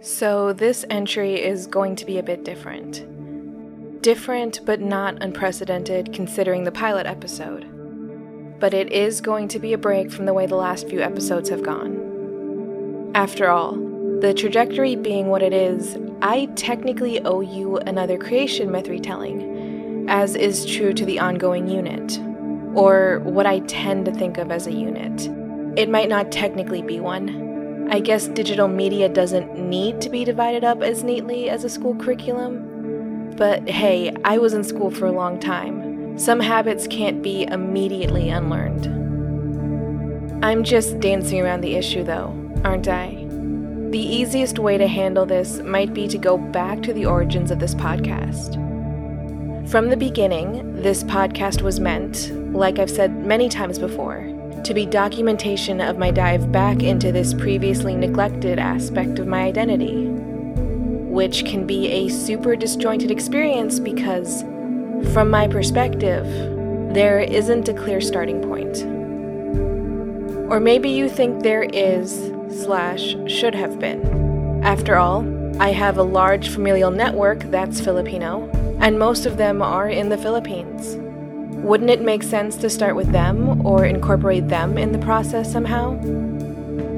So, this entry is going to be a bit different. Different, but not unprecedented considering the pilot episode. But it is going to be a break from the way the last few episodes have gone. After all, the trajectory being what it is, I technically owe you another creation myth retelling, as is true to the ongoing unit, or what I tend to think of as a unit. It might not technically be one, I guess digital media doesn't need to be divided up as neatly as a school curriculum. But hey, I was in school for a long time. Some habits can't be immediately unlearned. I'm just dancing around the issue though, aren't I? The easiest way to handle this might be to go back to the origins of this podcast. From the beginning, this podcast was meant, like I've said many times before, to be documentation of my dive back into this previously neglected aspect of my identity, which can be a super disjointed experience because, from my perspective, there isn't a clear starting point. Or maybe you think there is, slash, should have been. After all, I have a large familial network that's Filipino, and most of them are in the Philippines. Wouldn't it make sense to start with them or incorporate them in the process somehow?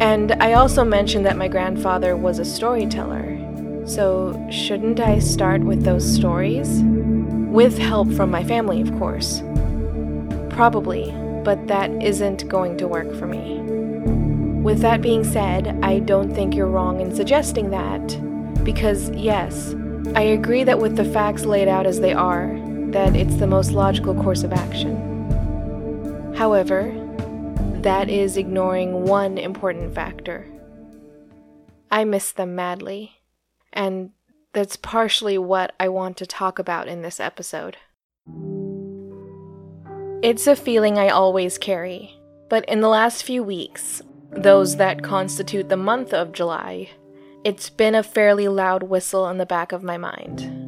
And I also mentioned that my grandfather was a storyteller. So, shouldn't I start with those stories? With help from my family, of course. Probably, but that isn't going to work for me. With that being said, I don't think you're wrong in suggesting that, because yes, I agree that with the facts laid out as they are, that it's the most logical course of action. However, that is ignoring one important factor. I miss them madly, and that's partially what I want to talk about in this episode. It's a feeling I always carry, but in the last few weeks, those that constitute the month of July, it's been a fairly loud whistle in the back of my mind.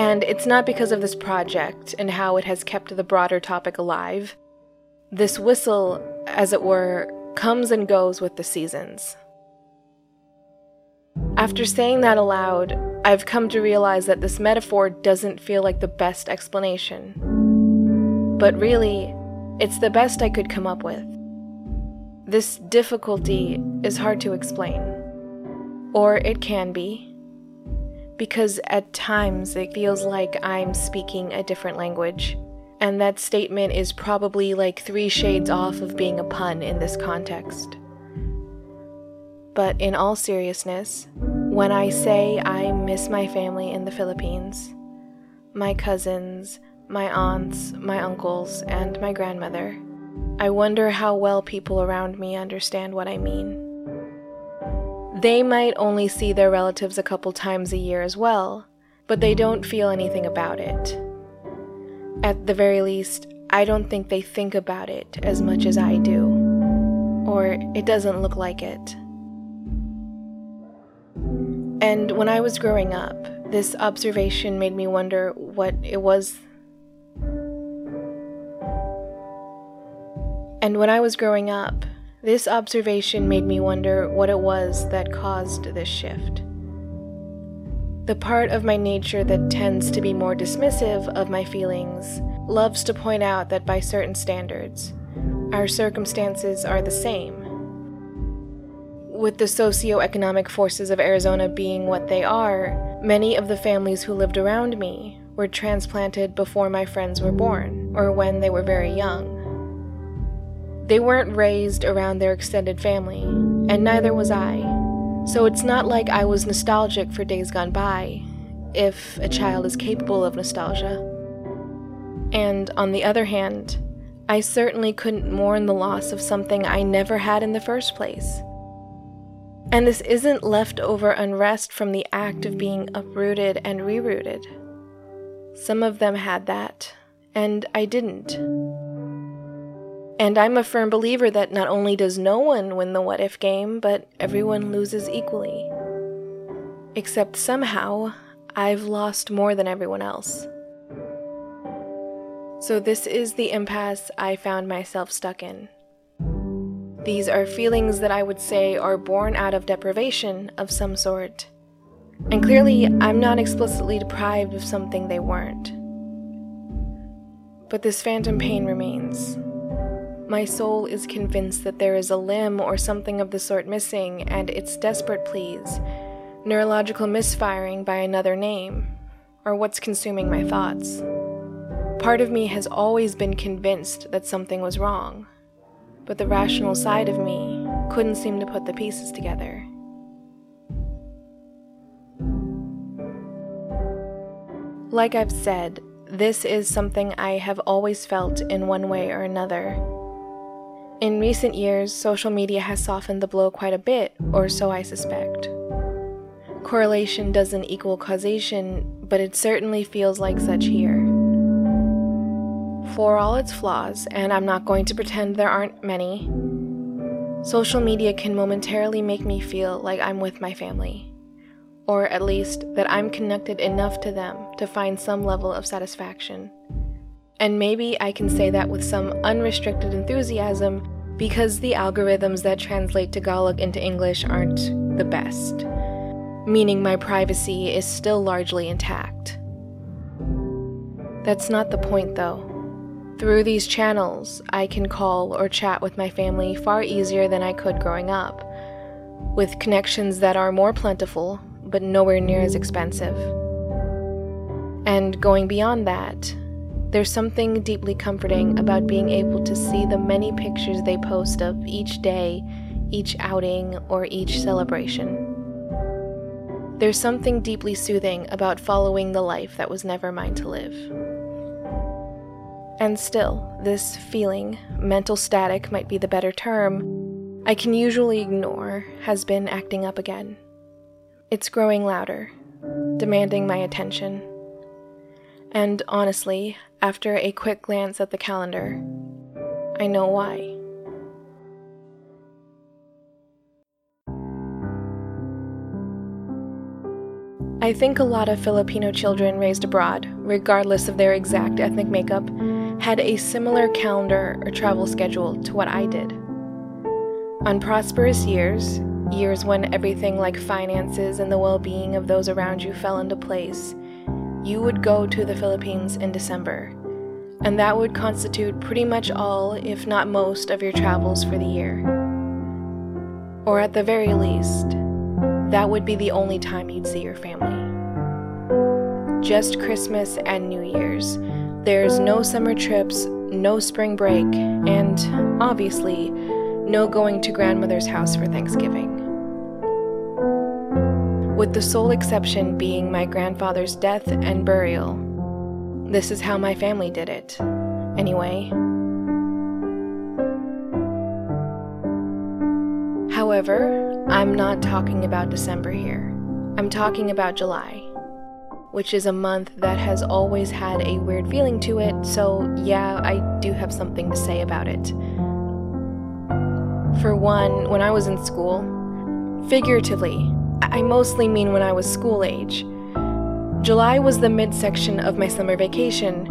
And it's not because of this project and how it has kept the broader topic alive. This whistle, as it were, comes and goes with the seasons. After saying that aloud, I've come to realize that this metaphor doesn't feel like the best explanation. But really, it's the best I could come up with. This difficulty is hard to explain. Or it can be because at times it feels like I'm speaking a different language. And that statement is probably like three shades off of being a pun in this context. But in all seriousness, when I say I miss my family in the Philippines, my cousins, my aunts, my uncles, and my grandmother, I wonder how well people around me understand what I mean. They might only see their relatives a couple times a year as well, but they don't feel anything about it. At the very least, I don't think they think about it as much as I do, or it doesn't look like it. And when I was growing up, this observation made me wonder what it was. And when I was growing up, this observation made me wonder what it was that caused this shift. The part of my nature that tends to be more dismissive of my feelings loves to point out that by certain standards, our circumstances are the same. With the socio-economic forces of Arizona being what they are, many of the families who lived around me were transplanted before my friends were born, or when they were very young. They weren't raised around their extended family, and neither was I. So it's not like I was nostalgic for days gone by, if a child is capable of nostalgia. And on the other hand, I certainly couldn't mourn the loss of something I never had in the first place. And this isn't leftover unrest from the act of being uprooted and rerooted. Some of them had that, and I didn't. And I'm a firm believer that not only does no one win the what if game, but everyone loses equally. Except somehow, I've lost more than everyone else. So, this is the impasse I found myself stuck in. These are feelings that I would say are born out of deprivation of some sort, And clearly, I'm not explicitly deprived of something they weren't. But this phantom pain remains. My soul is convinced that there is a limb or something of the sort missing, and its desperate pleas, neurological misfiring by another name, are what's consuming my thoughts. Part of me has always been convinced that something was wrong, but the rational side of me couldn't seem to put the pieces together. Like I've said, this is something I have always felt in one way or another. In recent years, social media has softened the blow quite a bit, or so I suspect. Correlation doesn't equal causation, but it certainly feels like such here. For all its flaws, and I'm not going to pretend there aren't many, social media can momentarily make me feel like I'm with my family, or at least that I'm connected enough to them to find some level of satisfaction. And maybe I can say that with some unrestricted enthusiasm because the algorithms that translate Tagalog into English aren't the best, meaning my privacy is still largely intact. That's not the point, though. Through these channels, I can call or chat with my family far easier than I could growing up, with connections that are more plentiful but nowhere near as expensive. And going beyond that, there's something deeply comforting about being able to see the many pictures they post of each day, each outing, or each celebration. There's something deeply soothing about following the life that was never mine to live. And still, this feeling, mental static might be the better term, I can usually ignore, has been acting up again. It's growing louder, demanding my attention. And honestly, after a quick glance at the calendar, I know why. I think a lot of Filipino children raised abroad, regardless of their exact ethnic makeup, had a similar calendar or travel schedule to what I did. On prosperous years, years when everything like finances and the well being of those around you fell into place, you would go to the Philippines in December, and that would constitute pretty much all, if not most, of your travels for the year. Or at the very least, that would be the only time you'd see your family. Just Christmas and New Year's. There's no summer trips, no spring break, and obviously, no going to grandmother's house for Thanksgiving with the sole exception being my grandfather's death and burial. This is how my family did it. Anyway. However, I'm not talking about December here. I'm talking about July, which is a month that has always had a weird feeling to it, so yeah, I do have something to say about it. For one, when I was in school, figuratively, I mostly mean when I was school age. July was the midsection of my summer vacation,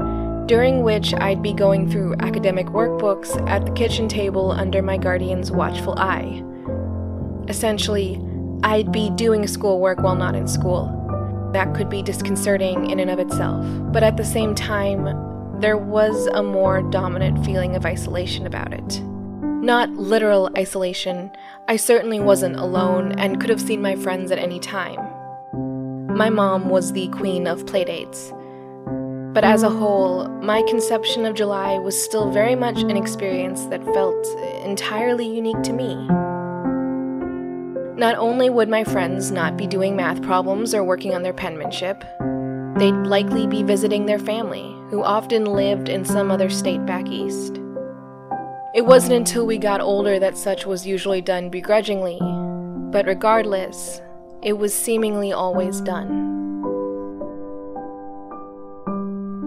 during which I'd be going through academic workbooks at the kitchen table under my guardian's watchful eye. Essentially, I'd be doing schoolwork while not in school. That could be disconcerting in and of itself, but at the same time, there was a more dominant feeling of isolation about it. Not literal isolation, I certainly wasn't alone and could have seen my friends at any time. My mom was the queen of playdates. But as a whole, my conception of July was still very much an experience that felt entirely unique to me. Not only would my friends not be doing math problems or working on their penmanship, they'd likely be visiting their family, who often lived in some other state back east. It wasn't until we got older that such was usually done begrudgingly, but regardless, it was seemingly always done.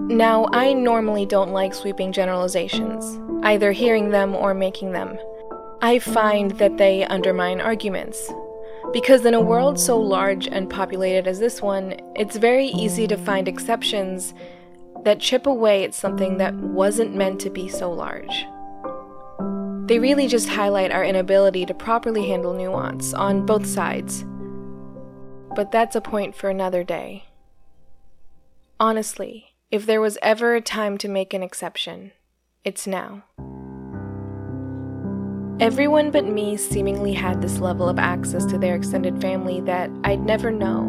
Now, I normally don't like sweeping generalizations, either hearing them or making them. I find that they undermine arguments. Because in a world so large and populated as this one, it's very easy to find exceptions that chip away at something that wasn't meant to be so large. They really just highlight our inability to properly handle nuance on both sides. but that's a point for another day. Honestly, if there was ever a time to make an exception, it's now. Everyone but me seemingly had this level of access to their extended family that I'd never know,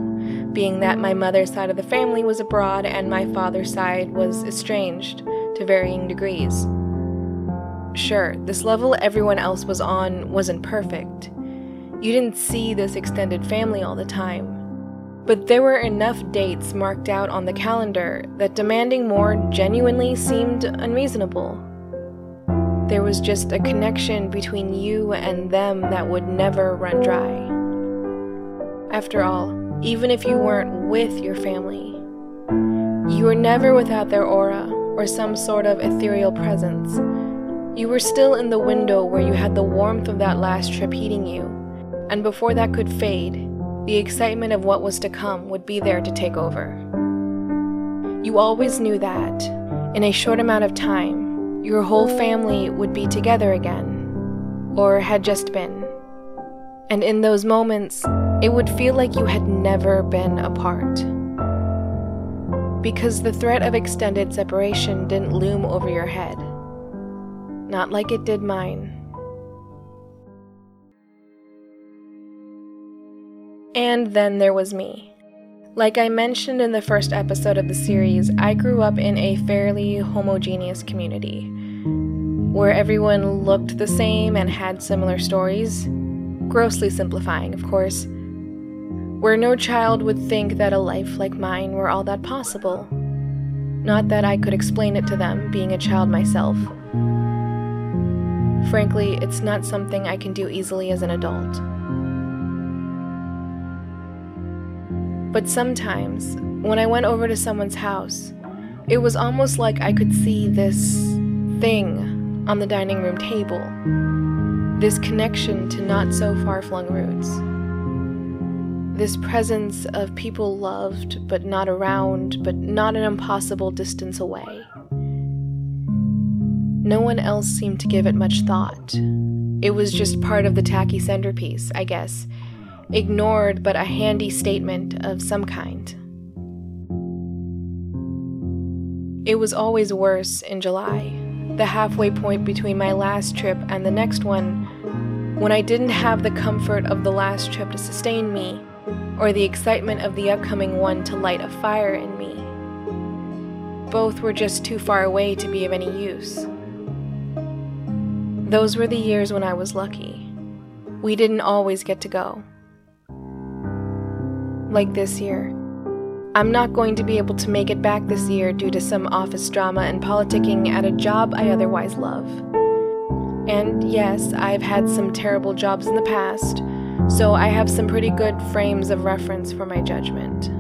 being that my mother's side of the family was abroad and my father's side was estranged to varying degrees. Sure, this level everyone else was on wasn't perfect. You didn't see this extended family all the time. But there were enough dates marked out on the calendar that demanding more genuinely seemed unreasonable. There was just a connection between you and them that would never run dry. After all, even if you weren't with your family, you were never without their aura or some sort of ethereal presence you were still in the window where you had the warmth of that last trip heating you, and before that could fade, the excitement of what was to come would be there to take over. You always knew that, in a short amount of time, your whole family would be together again, or had just been. And in those moments, it would feel like you had never been apart. Because the threat of extended separation didn't loom over your head not like it did mine. And then there was me. Like I mentioned in the first episode of the series, I grew up in a fairly homogeneous community where everyone looked the same and had similar stories. Grossly simplifying, of course. Where no child would think that a life like mine were all that possible. Not that I could explain it to them, being a child myself. Frankly, it's not something I can do easily as an adult. But sometimes, when I went over to someone's house, it was almost like I could see this thing on the dining room table, this connection to not so far flung roots, this presence of people loved but not around, but not an impossible distance away. No one else seemed to give it much thought. It was just part of the tacky centerpiece, I guess, ignored but a handy statement of some kind. It was always worse in July, the halfway point between my last trip and the next one, when I didn't have the comfort of the last trip to sustain me, or the excitement of the upcoming one to light a fire in me. Both were just too far away to be of any use. Those were the years when I was lucky. We didn't always get to go. Like this year. I'm not going to be able to make it back this year due to some office drama and politicking at a job I otherwise love. And yes, I've had some terrible jobs in the past, so I have some pretty good frames of reference for my judgment.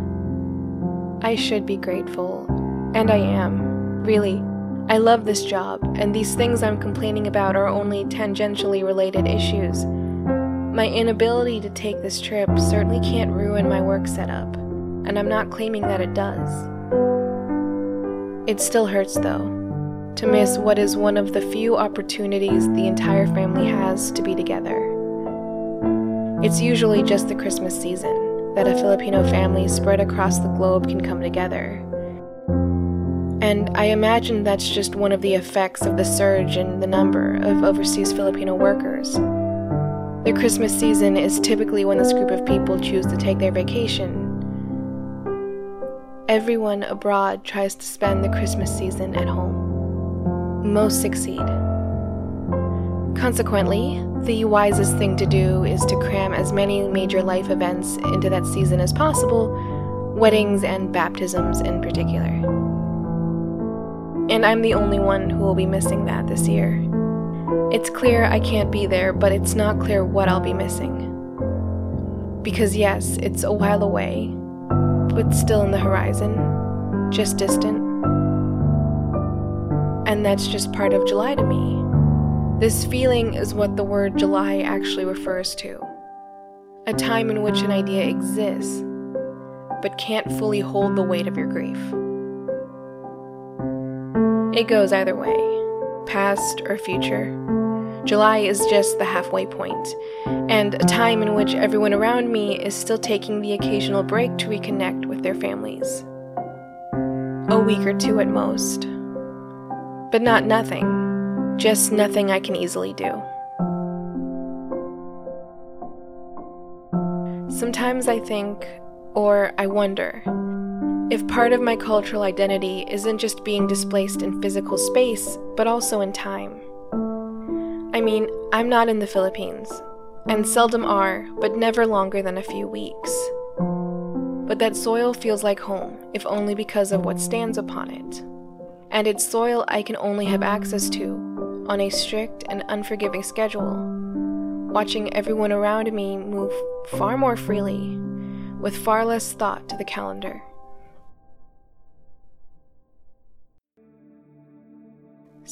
I should be grateful, and I am, really. I love this job, and these things I'm complaining about are only tangentially related issues. My inability to take this trip certainly can't ruin my work setup, and I'm not claiming that it does. It still hurts, though, to miss what is one of the few opportunities the entire family has to be together. It's usually just the Christmas season that a Filipino family spread across the globe can come together and I imagine that's just one of the effects of the surge in the number of overseas Filipino workers. The Christmas season is typically when this group of people choose to take their vacation. Everyone abroad tries to spend the Christmas season at home. Most succeed. Consequently, the wisest thing to do is to cram as many major life events into that season as possible, weddings and baptisms in particular. And I'm the only one who will be missing that this year. It's clear I can't be there, but it's not clear what I'll be missing. Because, yes, it's a while away, but still in the horizon, just distant. And that's just part of July to me. This feeling is what the word July actually refers to a time in which an idea exists, but can't fully hold the weight of your grief. It goes either way, past or future. July is just the halfway point, and a time in which everyone around me is still taking the occasional break to reconnect with their families. A week or two at most. But not nothing, just nothing I can easily do. Sometimes I think, or I wonder, if part of my cultural identity isn't just being displaced in physical space, but also in time. I mean, I'm not in the Philippines, and seldom are, but never longer than a few weeks. But that soil feels like home, if only because of what stands upon it. And it's soil I can only have access to on a strict and unforgiving schedule, watching everyone around me move far more freely, with far less thought to the calendar.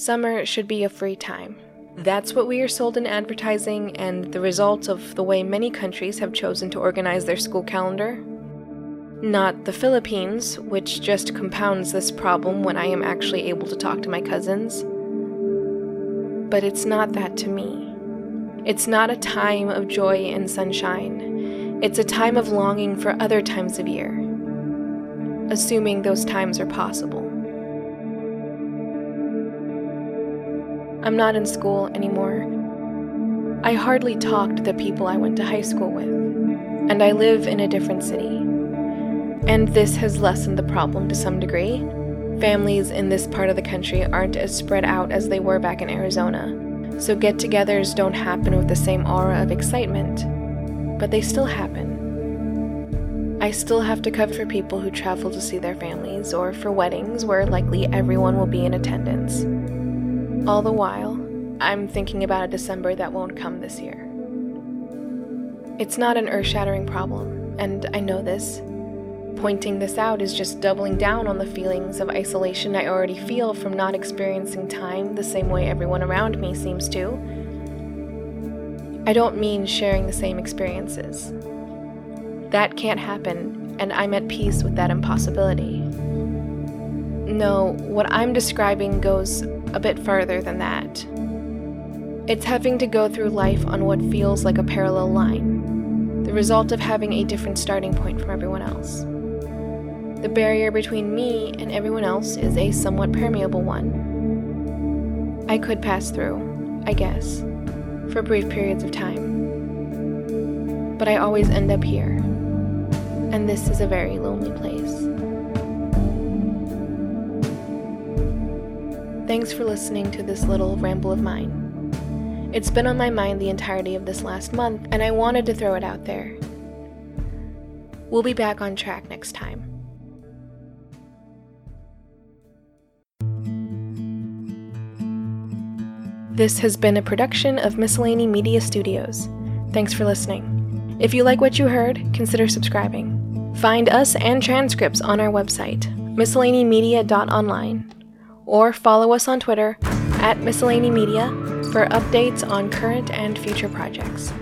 Summer should be a free time. That's what we are sold in advertising, and the result of the way many countries have chosen to organize their school calendar. Not the Philippines, which just compounds this problem when I am actually able to talk to my cousins. But it's not that to me. It's not a time of joy and sunshine. It's a time of longing for other times of year, assuming those times are possible. I'm not in school anymore. I hardly talk to the people I went to high school with, and I live in a different city. And this has lessened the problem to some degree. Families in this part of the country aren't as spread out as they were back in Arizona, so get togethers don't happen with the same aura of excitement, but they still happen. I still have to cover for people who travel to see their families or for weddings where likely everyone will be in attendance. All the while, I'm thinking about a December that won't come this year. It's not an earth shattering problem, and I know this. Pointing this out is just doubling down on the feelings of isolation I already feel from not experiencing time the same way everyone around me seems to. I don't mean sharing the same experiences. That can't happen, and I'm at peace with that impossibility. No, what I'm describing goes a bit farther than that. It's having to go through life on what feels like a parallel line, the result of having a different starting point from everyone else. The barrier between me and everyone else is a somewhat permeable one. I could pass through, I guess, for brief periods of time. But I always end up here, and this is a very lonely place. Thanks for listening to this little ramble of mine. It's been on my mind the entirety of this last month, and I wanted to throw it out there. We'll be back on track next time. This has been a production of Miscellany Media Studios. Thanks for listening. If you like what you heard, consider subscribing. Find us and transcripts on our website, miscellanymedia.online or follow us on Twitter at Miscellany Media for updates on current and future projects.